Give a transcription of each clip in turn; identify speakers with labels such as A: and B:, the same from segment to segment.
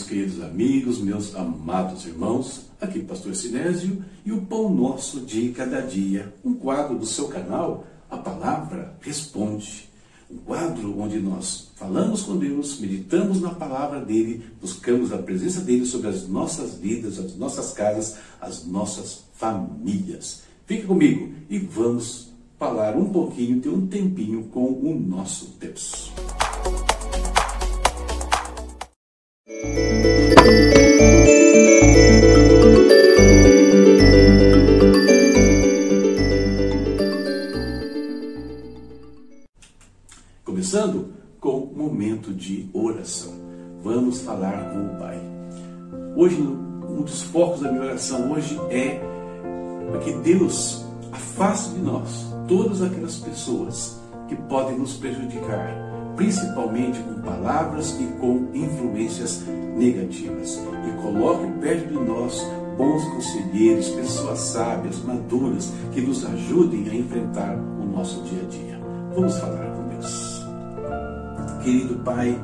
A: Meus queridos amigos, meus amados irmãos. Aqui, Pastor Sinésio e o Pão Nosso de Cada Dia, um quadro do seu canal, A Palavra Responde. Um quadro onde nós falamos com Deus, meditamos na palavra dele, buscamos a presença dele sobre as nossas vidas, as nossas casas, as nossas famílias. Fique comigo e vamos falar um pouquinho, ter um tempinho com o nosso Deus. Começando com o momento de oração. Vamos falar com o Pai. Hoje, um dos focos da minha oração hoje é que Deus afaste de nós todas aquelas pessoas que podem nos prejudicar, principalmente com palavras e com influências negativas, e coloque perto de nós bons conselheiros, pessoas sábias, maduras, que nos ajudem a enfrentar o nosso dia a dia. Vamos falar com Deus. Querido Pai,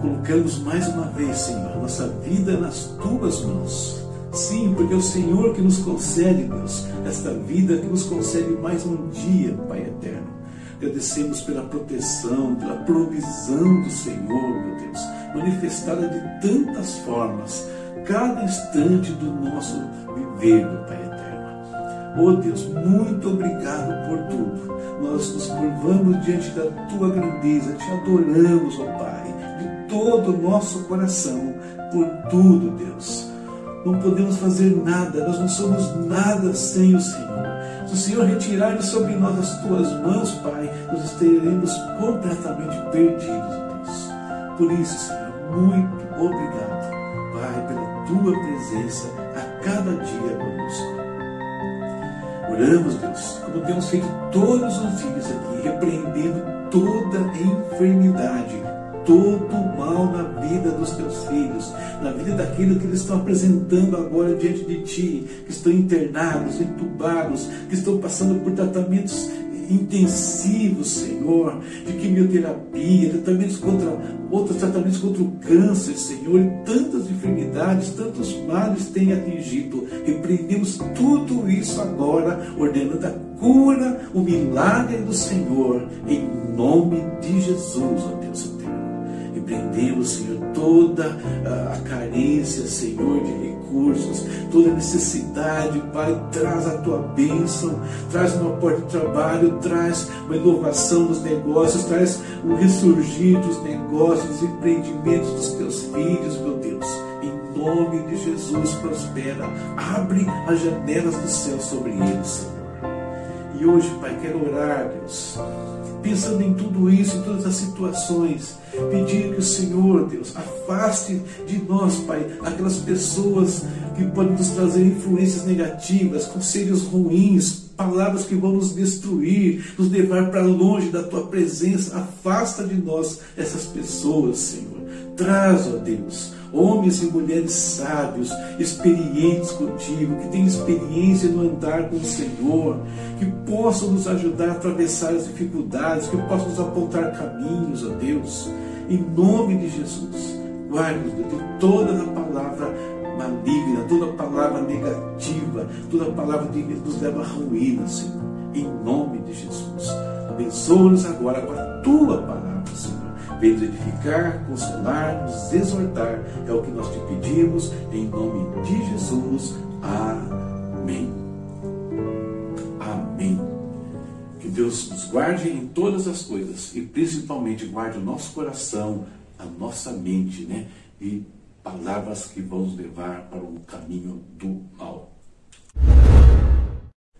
A: colocamos mais uma vez, Senhor, nossa vida nas tuas mãos. Sim, porque é o Senhor que nos concede, Deus, esta vida que nos concede mais um dia, Pai eterno. Agradecemos pela proteção, pela provisão do Senhor, meu Deus, manifestada de tantas formas, cada instante do nosso viver, meu Pai. Oh Deus, muito obrigado por tudo. Nós nos curvamos diante da tua grandeza, te adoramos, ó oh Pai, de todo o nosso coração, por tudo, Deus. Não podemos fazer nada, nós não somos nada sem o Senhor. Se o Senhor retirar de sobre nós as tuas mãos, Pai, nós estaremos completamente perdidos, Deus. Por isso, Senhor, muito obrigado, Pai, pela tua presença a cada dia conosco. Oramos, Deus, como temos feito todos os dias aqui, repreendendo toda enfermidade, todo mal na vida dos teus filhos, na vida daquilo que eles estão apresentando agora diante de ti, que estão internados, entubados, que estão passando por tratamentos intensivos, Senhor, de quimioterapia, tratamentos contra outros tratamentos contra o câncer, Senhor, e tantas enfermidades, tantos males têm atingido. Repreendemos tudo isso agora, ordenando a cura, o milagre do Senhor, em nome de Jesus, ó Deus Repreendemos, Senhor, toda a carência, Senhor, de recursos, toda necessidade, Pai, traz a tua bênção, traz uma porta de trabalho, traz uma inovação nos negócios, traz um ressurgir dos negócios, dos empreendimentos dos teus filhos, meu Deus. Em nome de Jesus, prospera, abre as janelas do céu sobre eles, Senhor. E hoje, Pai, quero orar, Deus, pensando em tudo isso, em todas as situações, pedir que o Senhor, Deus, afaste de nós, Pai, aquelas pessoas que podem nos trazer influências negativas, conselhos ruins, palavras que vão nos destruir, nos levar para longe da tua presença. Afasta de nós essas pessoas, Senhor. Traz, ó Deus, homens e mulheres sábios, experientes contigo, que têm experiência no andar com o Senhor, que possam nos ajudar a atravessar as dificuldades, que possam nos apontar caminhos, ó Deus, em nome de Jesus. Guarde-nos de toda a palavra maligna, toda palavra negativa, toda palavra que nos leva à ruína, Senhor, em nome de Jesus. Abençoa-nos agora com a tua palavra, Vem edificar, consolar, nos exortar. É o que nós te pedimos, em nome de Jesus. Amém. Amém. Que Deus nos guarde em todas as coisas e principalmente guarde o nosso coração, a nossa mente, né? E palavras que vão nos levar para o caminho do mal.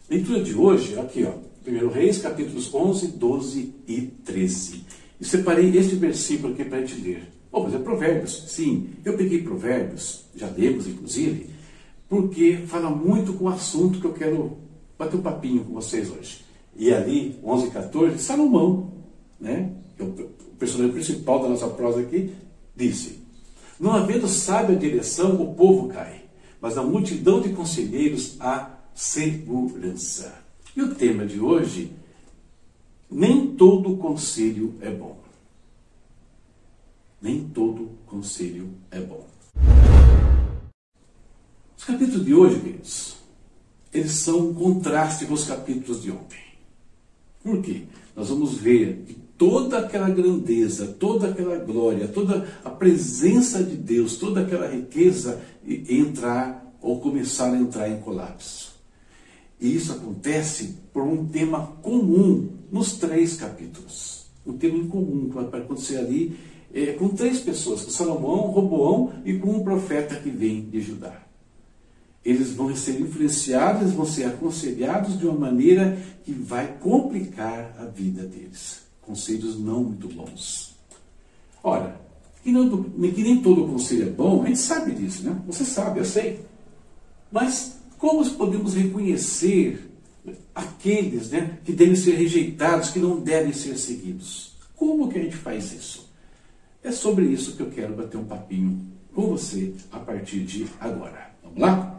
A: Leitura de hoje, aqui ó, 1 Reis, capítulos 11, 12 e 13. E separei este versículo aqui para te ler. Oh, mas é Provérbios. Sim, eu peguei Provérbios, já lemos inclusive, porque fala muito com o assunto que eu quero bater um papinho com vocês hoje. E ali, 11 e 14, Salomão, né, que é o personagem principal da nossa prosa aqui, disse: Não havendo sábia direção, o povo cai, mas na multidão de conselheiros há segurança. E o tema de hoje nem todo conselho é bom. Nem todo conselho é bom. Os capítulos de hoje, queridos, eles são um contraste com os capítulos de ontem. Por quê? Nós vamos ver que toda aquela grandeza, toda aquela glória, toda a presença de Deus, toda aquela riqueza entrar ou começar a entrar em colapso. E isso acontece por um tema comum nos três capítulos. Um tema em comum vai acontecer ali é, com três pessoas, com Salomão, Roboão e com um profeta que vem de Judá. Eles vão ser influenciados, vão ser aconselhados de uma maneira que vai complicar a vida deles. Conselhos não muito bons. Ora, que, não, que nem todo conselho é bom, a gente sabe disso, né? Você sabe, eu sei. Mas como podemos reconhecer aqueles né, que devem ser rejeitados, que não devem ser seguidos? Como que a gente faz isso? É sobre isso que eu quero bater um papinho com você a partir de agora. Vamos lá?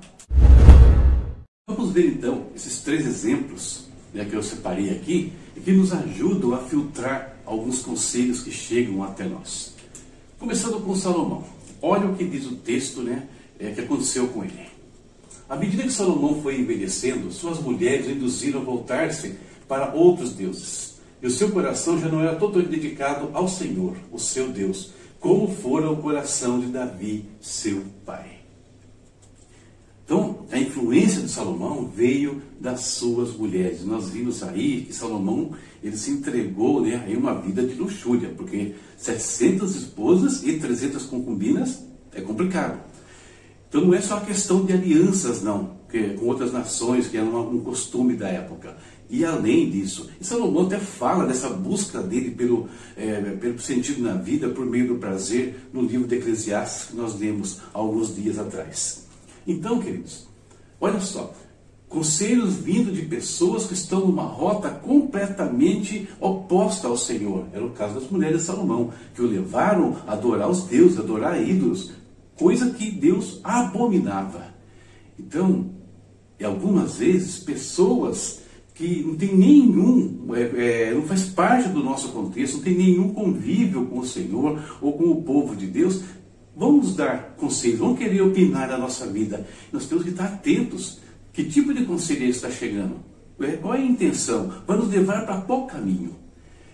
A: Vamos ver então esses três exemplos né, que eu separei aqui e que nos ajudam a filtrar alguns conselhos que chegam até nós. Começando com Salomão. Olha o que diz o texto né, é, que aconteceu com ele. À medida que Salomão foi envelhecendo, suas mulheres o induziram a voltar-se para outros deuses. E o seu coração já não era totalmente dedicado ao Senhor, o seu Deus, como fora o coração de Davi, seu pai. Então, a influência de Salomão veio das suas mulheres. Nós vimos aí que Salomão ele se entregou né, a uma vida de luxúria, porque 700 esposas e 300 concubinas é complicado. Então não é só a questão de alianças, não, que, com outras nações, que era um costume da época. E além disso, e Salomão até fala dessa busca dele pelo, é, pelo sentido na vida, por meio do prazer, no livro de Eclesiastes que nós lemos alguns dias atrás. Então, queridos, olha só, conselhos vindo de pessoas que estão numa rota completamente oposta ao Senhor. Era o caso das mulheres de Salomão, que o levaram a adorar os deuses, a adorar ídolos, coisa que Deus abominava. Então, algumas vezes, pessoas que não tem nenhum, é, é, não faz parte do nosso contexto, não tem nenhum convívio com o Senhor ou com o povo de Deus, vão nos dar conselhos, vão querer opinar da nossa vida. Nós temos que estar atentos. Que tipo de conselho está chegando? É, qual é a intenção? Vai nos levar para qual caminho?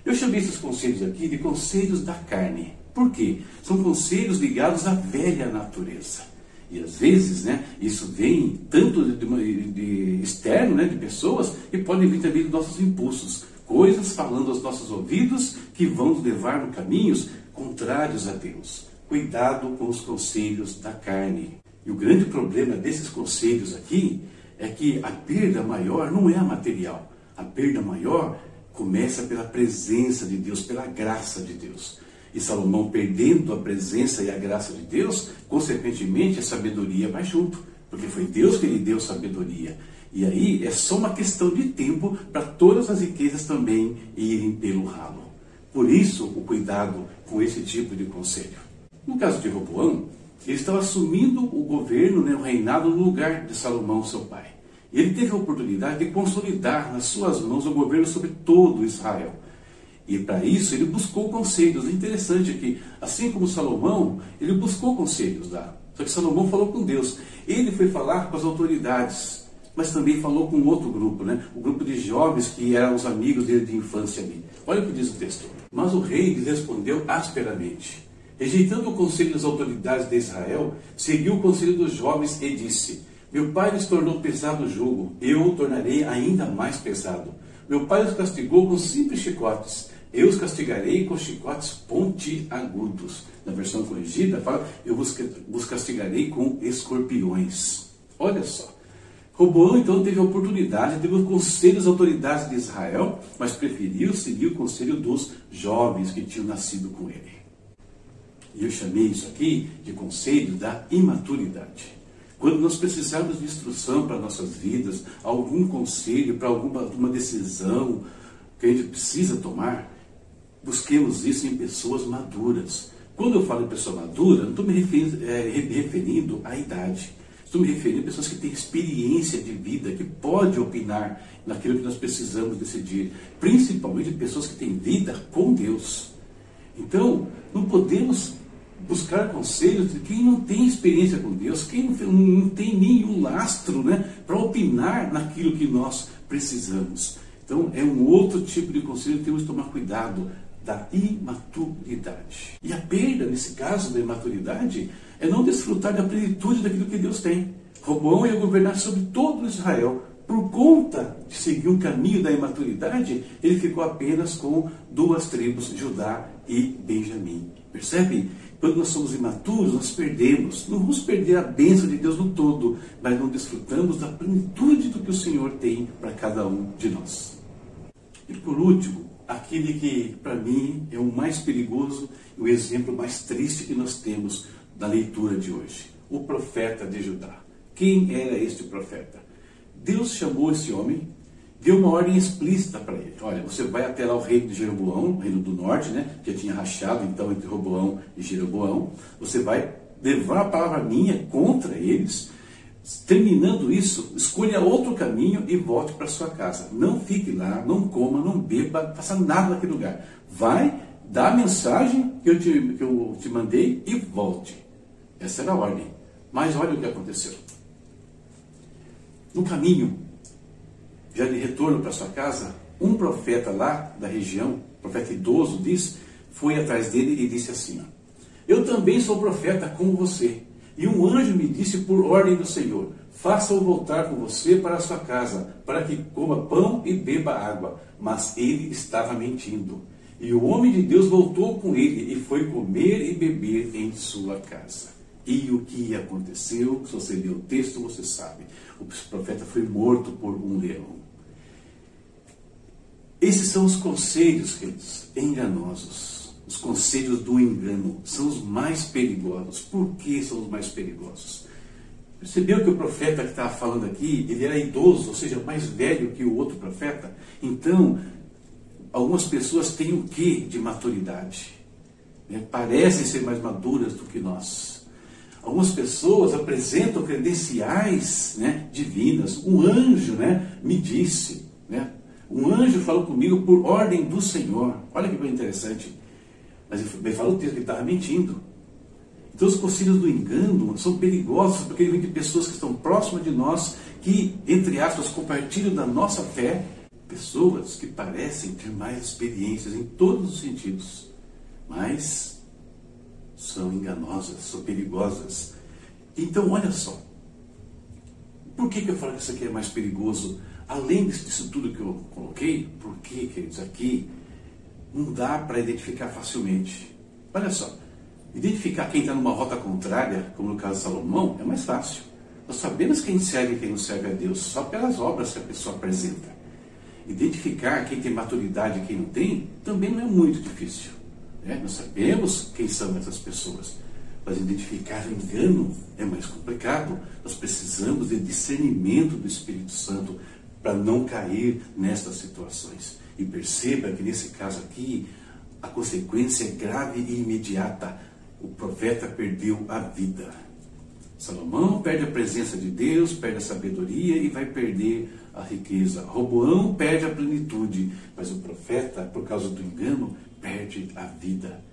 A: Eu chamei esses conselhos aqui de conselhos da carne. Por quê? São conselhos ligados à velha natureza. E às vezes, né, isso vem tanto de, de, de externo, né, de pessoas, e pode vir também dos nossos impulsos. Coisas falando aos nossos ouvidos que vão nos levar no caminhos contrários a Deus. Cuidado com os conselhos da carne. E o grande problema desses conselhos aqui é que a perda maior não é a material. A perda maior começa pela presença de Deus, pela graça de Deus. E Salomão, perdendo a presença e a graça de Deus, consequentemente a sabedoria vai junto, porque foi Deus que lhe deu sabedoria. E aí é só uma questão de tempo para todas as riquezas também irem pelo ralo. Por isso, o cuidado com esse tipo de conselho. No caso de Roboão, ele estava assumindo o governo, né, o reinado no lugar de Salomão, seu pai. Ele teve a oportunidade de consolidar nas suas mãos o governo sobre todo Israel. E para isso ele buscou conselhos. É interessante que, assim como Salomão, ele buscou conselhos lá. Só que Salomão falou com Deus. Ele foi falar com as autoridades, mas também falou com outro grupo, né? o grupo de jovens que eram os amigos dele de infância ali. Olha o que diz o texto. Mas o rei lhe respondeu asperamente. Rejeitando o conselho das autoridades de Israel, seguiu o conselho dos jovens e disse: Meu pai lhes tornou pesado o jugo, eu o tornarei ainda mais pesado. Meu pai os castigou com simples chicotes, eu os castigarei com chicotes pontiagudos. Na versão corrigida, fala: Eu vos castigarei com escorpiões. Olha só. Roboão então teve a oportunidade, teve o conselho das autoridades de Israel, mas preferiu seguir o conselho dos jovens que tinham nascido com ele. E eu chamei isso aqui de conselho da imaturidade. Quando nós precisarmos de instrução para nossas vidas, algum conselho para alguma uma decisão que a gente precisa tomar, busquemos isso em pessoas maduras. Quando eu falo em pessoa madura, não estou me referindo, é, referindo à idade. Estou me referindo a pessoas que têm experiência de vida, que podem opinar naquilo que nós precisamos decidir. Principalmente pessoas que têm vida com Deus. Então, não podemos buscar conselhos de quem não tem experiência com Deus, quem não tem nenhum lastro né, para opinar naquilo que nós precisamos. Então, é um outro tipo de conselho que temos que tomar cuidado da imaturidade. E a perda, nesse caso da imaturidade, é não desfrutar da plenitude daquilo que Deus tem. Roboão ia governar sobre todo Israel. Por conta de seguir o caminho da imaturidade, ele ficou apenas com duas tribos, Judá e Benjamim. Percebe? Quando nós somos imaturos, nós perdemos. Não vamos perder a bênção de Deus no todo, mas não desfrutamos da plenitude do que o Senhor tem para cada um de nós. E por último, aquele que para mim é o mais perigoso e o exemplo mais triste que nós temos da leitura de hoje: o profeta de Judá. Quem era este profeta? Deus chamou esse homem, deu uma ordem explícita para ele. Olha, você vai até lá o reino de Jeroboão, reino do norte, né? Que tinha rachado então entre Roboão e Jeroboão. Você vai levar a palavra minha contra eles. Terminando isso, escolha outro caminho e volte para sua casa. Não fique lá, não coma, não beba, faça nada naquele lugar. Vai, dá a mensagem que eu te, que eu te mandei e volte. Essa era a ordem. Mas olha o que aconteceu. No caminho, já de retorno para sua casa, um profeta lá da região, profeta idoso, diz, foi atrás dele e disse assim: Eu também sou profeta como você. E um anjo me disse por ordem do Senhor: Faça-o voltar com você para a sua casa, para que coma pão e beba água. Mas ele estava mentindo. E o homem de Deus voltou com ele e foi comer e beber em sua casa. E o que aconteceu? Se você ler o texto, você sabe. O profeta foi morto por um leão. Esses são os conselhos, queridos, enganosos. Os conselhos do engano são os mais perigosos. Por que são os mais perigosos? Percebeu que o profeta que estava falando aqui, ele era idoso, ou seja, mais velho que o outro profeta? Então, algumas pessoas têm o que de maturidade? Né? Parecem ser mais maduras do que nós. Algumas pessoas apresentam credenciais né, divinas. Um anjo né, me disse, né, um anjo falou comigo por ordem do Senhor. Olha que coisa interessante. Mas ele falou o texto que ele estava mentindo. Então os conselhos do engano são perigosos porque ele vem de pessoas que estão próximas de nós, que, entre aspas, compartilham da nossa fé. Pessoas que parecem ter mais experiências em todos os sentidos, mas são enganosas, são perigosas. Então, olha só. Por que, que eu falo que isso aqui é mais perigoso além disso tudo que eu coloquei, porque, queridos, aqui não dá para identificar facilmente. Olha só, identificar quem está numa rota contrária, como no caso de Salomão, é mais fácil. Nós sabemos quem serve e quem não serve a Deus, só pelas obras que a pessoa apresenta. Identificar quem tem maturidade e quem não tem, também não é muito difícil. Né? Nós sabemos quem são essas pessoas. Mas identificar o engano é mais complicado. Nós precisamos de discernimento do Espírito Santo para não cair nestas situações. E perceba que nesse caso aqui, a consequência é grave e imediata. O profeta perdeu a vida. Salomão perde a presença de Deus, perde a sabedoria e vai perder a riqueza. Roboão perde a plenitude, mas o profeta, por causa do engano, perde a vida.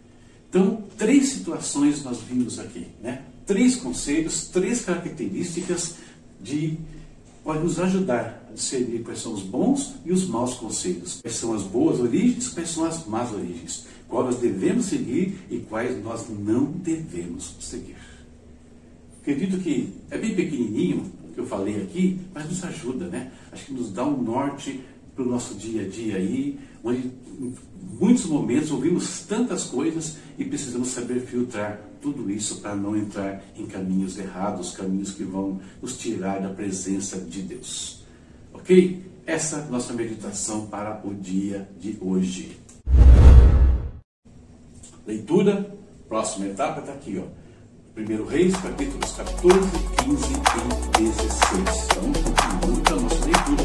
A: Então, três situações nós vimos aqui, né? Três conselhos, três características de pode nos ajudar a discernir quais são os bons e os maus conselhos, quais são as boas origens, quais são as más origens, quais nós devemos seguir e quais nós não devemos seguir. Acredito que é bem pequenininho o que eu falei aqui, mas nos ajuda, né? Acho que nos dá um norte para o nosso dia a dia aí, onde em muitos momentos ouvimos tantas coisas e precisamos saber filtrar tudo isso para não entrar em caminhos errados, caminhos que vão nos tirar da presença de Deus. Ok? Essa é nossa meditação para o dia de hoje. Leitura, próxima etapa está aqui, ó. Primeiro Reis, capítulos 14, 15 e 16. Então, continuando a nossa leitura